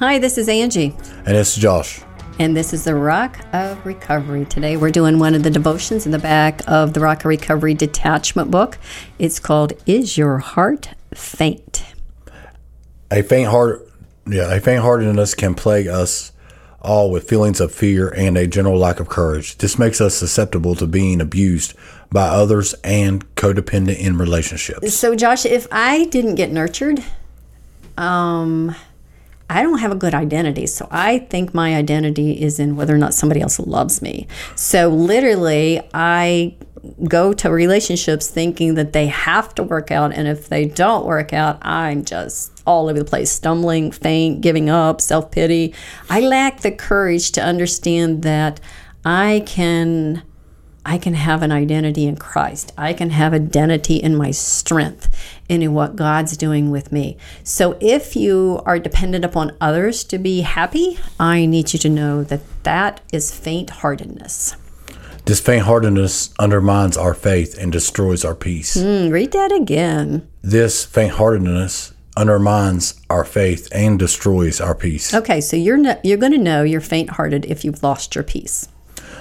Hi, this is Angie, And it's Josh. and this is the Rock of Recovery. Today we're doing one of the devotions in the back of the Rock of Recovery detachment book. It's called Is Your Heart Faint? A faint heart, yeah, a faint heartedness can plague us all with feelings of fear and a general lack of courage. This makes us susceptible to being abused by others and codependent in relationships. So, Josh, if I didn't get nurtured, um, I don't have a good identity. So I think my identity is in whether or not somebody else loves me. So literally, I go to relationships thinking that they have to work out. And if they don't work out, I'm just all over the place, stumbling, faint, giving up, self pity. I lack the courage to understand that I can I can have an identity in Christ. I can have identity in my strength and in what God's doing with me. So if you are dependent upon others to be happy, I need you to know that that is faint heartedness. This faint heartedness undermines our faith and destroys our peace. Mm, read that again. This faint heartedness undermines our faith and destroys our peace. Okay, so you're no, you're going to know you're faint hearted if you've lost your peace.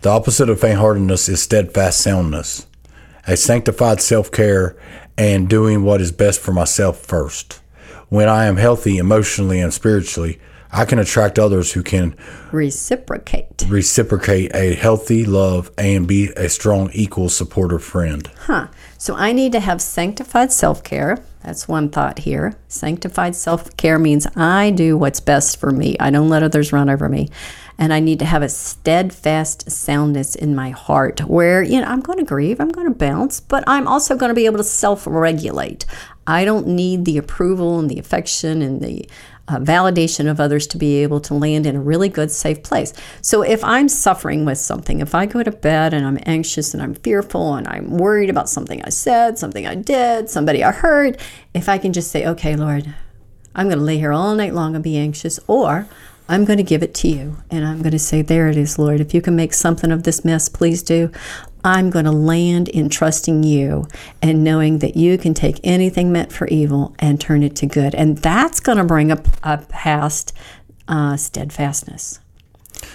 The opposite of faint heartedness is steadfast soundness, a sanctified self care and doing what is best for myself first. When I am healthy emotionally and spiritually, I can attract others who can Reciprocate. reciprocate a healthy love and be a strong, equal, supportive friend. Huh. So I need to have sanctified self care. That's one thought here. Sanctified self care means I do what's best for me, I don't let others run over me. And I need to have a steadfast soundness in my heart where, you know, I'm going to grieve, I'm going to bounce, but I'm also going to be able to self regulate. I don't need the approval and the affection and the uh, validation of others to be able to land in a really good, safe place. So if I'm suffering with something, if I go to bed and I'm anxious and I'm fearful and I'm worried about something I said, something I did, somebody I hurt, if I can just say, okay, Lord, I'm going to lay here all night long and be anxious, or I'm going to give it to you and I'm going to say, There it is, Lord. If you can make something of this mess, please do. I'm going to land in trusting you and knowing that you can take anything meant for evil and turn it to good. And that's going to bring up a past uh, steadfastness.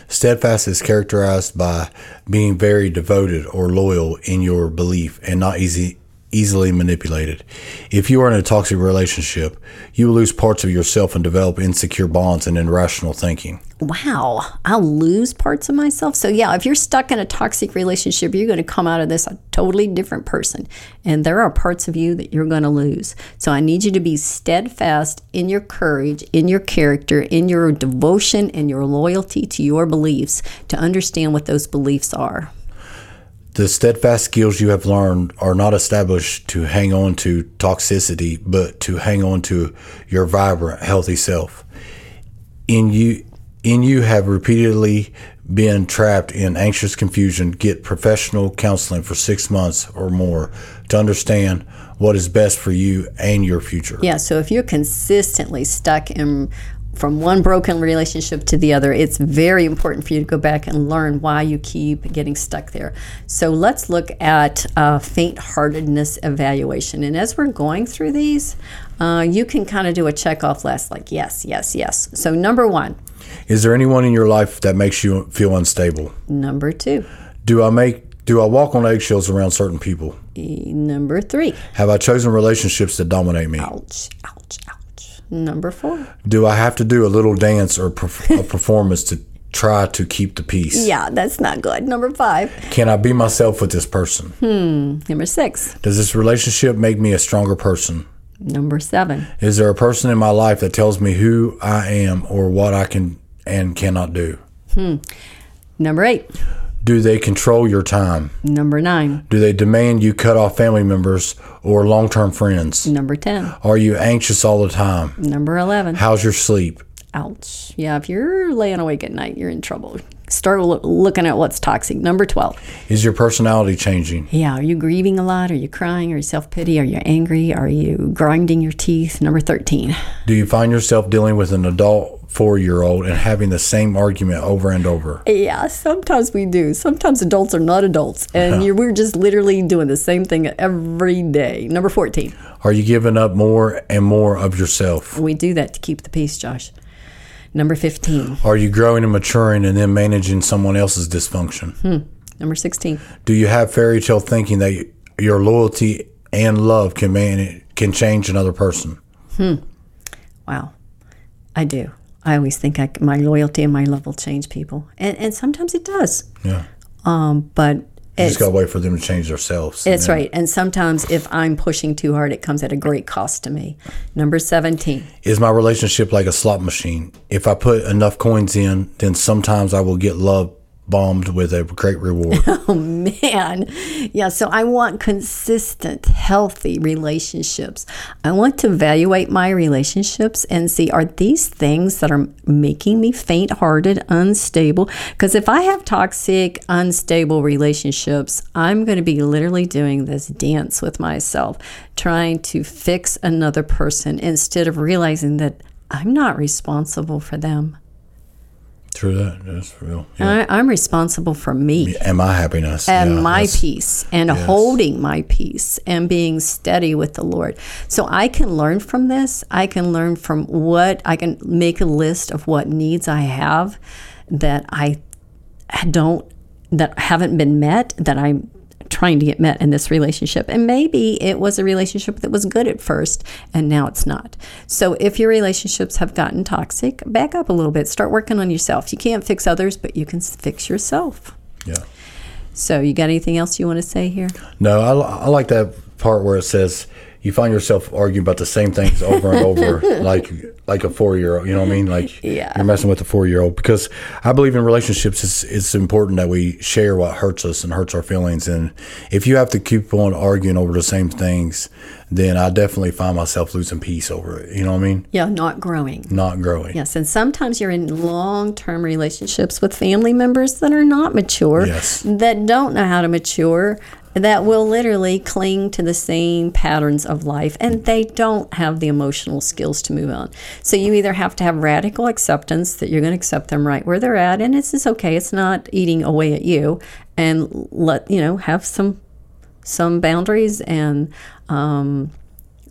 Steadfast is characterized by being very devoted or loyal in your belief and not easy easily manipulated. If you are in a toxic relationship, you will lose parts of yourself and develop insecure bonds and irrational thinking. Wow, I'll lose parts of myself. So, yeah, if you're stuck in a toxic relationship, you're going to come out of this a totally different person. And there are parts of you that you're going to lose. So, I need you to be steadfast in your courage, in your character, in your devotion, and your loyalty to your beliefs to understand what those beliefs are. The steadfast skills you have learned are not established to hang on to toxicity, but to hang on to your vibrant, healthy self. In you, in you have repeatedly been trapped in anxious confusion. Get professional counseling for six months or more to understand what is best for you and your future. Yeah, so if you're consistently stuck in from one broken relationship to the other, it's very important for you to go back and learn why you keep getting stuck there. So let's look at uh, faint heartedness evaluation. And as we're going through these, uh, you can kind of do a check off list like yes, yes, yes. So, number one, Is there anyone in your life that makes you feel unstable? number two, Do I make do I walk on eggshells around certain people? number three, Have I chosen relationships that dominate me? ouch, ouch. Number four, Do I have to do a little dance or perf- a performance to try to keep the peace? yeah, that's not good. Number five, Can I be myself with this person? Hmm. Number six, Does this relationship make me a stronger person? number seven, Is there a person in my life that tells me who I am or what I can and cannot do? Hmm. Number eight, Do they control your time? number nine, Do they demand you cut off family members or long term friends? number 10. Are you anxious all the time? Number 11. How's your sleep? Ouch. Yeah, if you're laying awake at night, you're in trouble. Start loo- looking at what's toxic. Number 12. Is your personality changing? Yeah, are you grieving a lot? Are you crying? Are you self pity? Are you angry? Are you grinding your teeth? Number 13. Do you find yourself dealing with an adult four year old and having the same argument over and over? Yeah, sometimes we do. Sometimes adults are not adults, and you're, we're just literally doing the same thing every day. Number 14. Are you giving up more and more of yourself? We do that to keep the peace, Josh. Number 15. Are you growing and maturing and then managing someone else's dysfunction? Number 16. Do you have fairy tale thinking that y- your loyalty and love can man- can change another person? Hmm. Wow. I do. I always think I, my loyalty and my love will change people. And, and sometimes it does. Yeah. Um, but You it's, just got to wait for them to change themselves. it's right. And sometimes if I'm pushing too hard, it comes at a great cost to me. Number 17. Is my relationship like a slot machine? If I put enough coins in, then sometimes I will get love bombed with a great reward. Oh man. Yeah, so I want consistent, healthy relationships. I want to evaluate my relationships and see are these things that are making me faint hearted, unstable? Because if I have toxic, unstable relationships, I'm going to be literally doing this dance with myself, trying to fix another person instead of realizing that I'm not responsible for them. True that. That's real. Yeah. I, I'm responsible for me. And my happiness. and Yeah, my peace and holding my peace and being steady with the Lord. So I can learn from this. I can learn from what I can make a list of what needs I have that I don't that haven't been met that I'm trying to get met in this relationship. And maybe it was a relationship that was good at first and now it's not. So if your relationships have gotten toxic, back up a little bit. Start working on yourself. You can't fix others, but you can fix yourself. Yeah. So, you got anything else you want to say here? No, I, I like that part where it says you find yourself arguing about the same things over and over, like like a four year old. You know what I mean? Like Yeah. you're messing with a four year old. Because I believe in relationships, it's it's important that we share what hurts us and hurts our feelings. And if you have to keep on arguing over the same things, then I definitely find myself losing peace over it. You know what I mean? Yeah, not growing. Not growing. Yes, and sometimes you're in long term relationships with family members that are not mature, Yes. that don't know how to mature, that will literally cling to the same patterns of life, and they don't have the emotional skills to move on. So you either have to have radical acceptance that you're going to accept them right where they're at, and it's, okay, it's not eating away at you, and let, you know, have some some boundaries and um,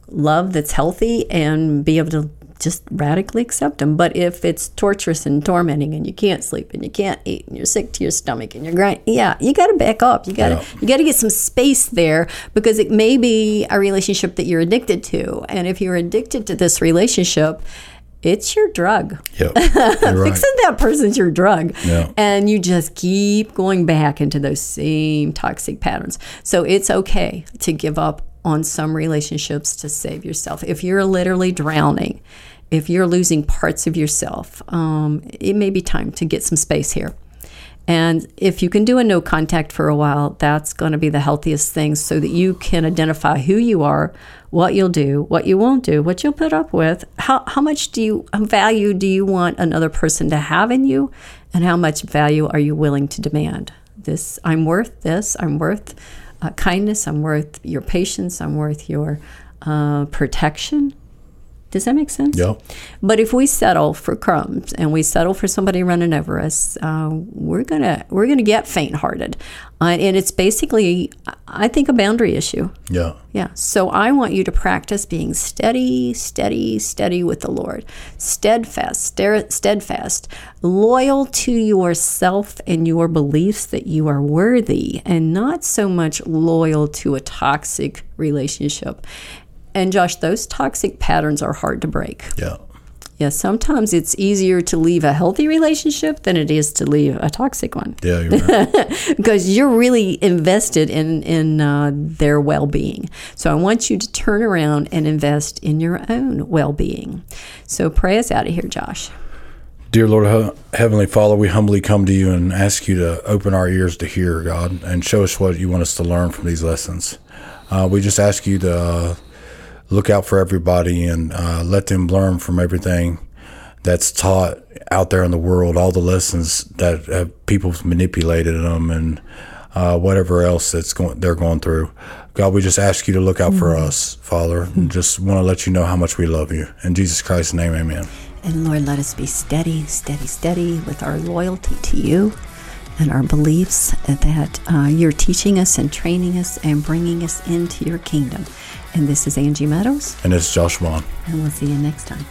love that's healthy and be able to just radically accept them. But if it's torturous and tormenting and you can't sleep and you can't eat and you're sick to your stomach and you're grind, yeah, you got to back up. You got to Yeah. you got to get some space there because it may be a relationship that you're addicted to, and if you're addicted to this relationship. It's your drug. Yep. Right. Fixing that person's your drug. Yeah. And you just keep going back into those same toxic patterns. So it's okay to give up on some relationships to save yourself. If you're literally drowning, if you're losing parts of yourself, um, it may be time to get some space here. And if you can do a no contact for a while, that's going to be the healthiest thing so that you can identify who you are, what you'll do, what you won't do, what you'll put up with, how, how much do you value do you want another person to have in you, and how much value are you willing to demand? This, I'm worth this, I'm worth uh, kindness, I'm worth your patience, I'm worth your uh, protection. Does that make sense? Yeah. But if we settle for crumbs and we settle for somebody running over us, uh, we're gonna we're gonna get faint-hearted, uh, and it's basically, I think, a boundary issue. Yeah. Yeah. So I want you to practice being steady, steady, steady with the Lord, steadfast, steadfast, loyal to yourself and your beliefs that you are worthy, and not so much loyal to a toxic relationship. And Josh, those toxic patterns are hard to break. Yeah. Yeah, sometimes it's easier to leave a healthy relationship than it is to leave a toxic one Yeah. You're right. because you're really invested in in uh, their well-being. So I want you to turn around and invest in your own well-being. So pray us out of here, Josh. Dear Lord, Heavenly Father, we humbly come to you and ask you to open our ears to hear, God, and show us what you want us to learn from these lessons. Uh, we just ask you to uh, look out for everybody and uh, let them learn from everything that's taught out there in the world, all the lessons that have people manipulated them and uh, whatever else that's going they're going through. God, we just ask you to look out for us, Father, and just want to let you know how much we love you. In Jesus Christ's name, amen. And Lord, let us be steady, steady, steady with our loyalty to you and our beliefs that uh, you're teaching us and training us and bringing us into your kingdom. And this is Angie Meadows, And it's Josh Vaughn. and we'll see you next time.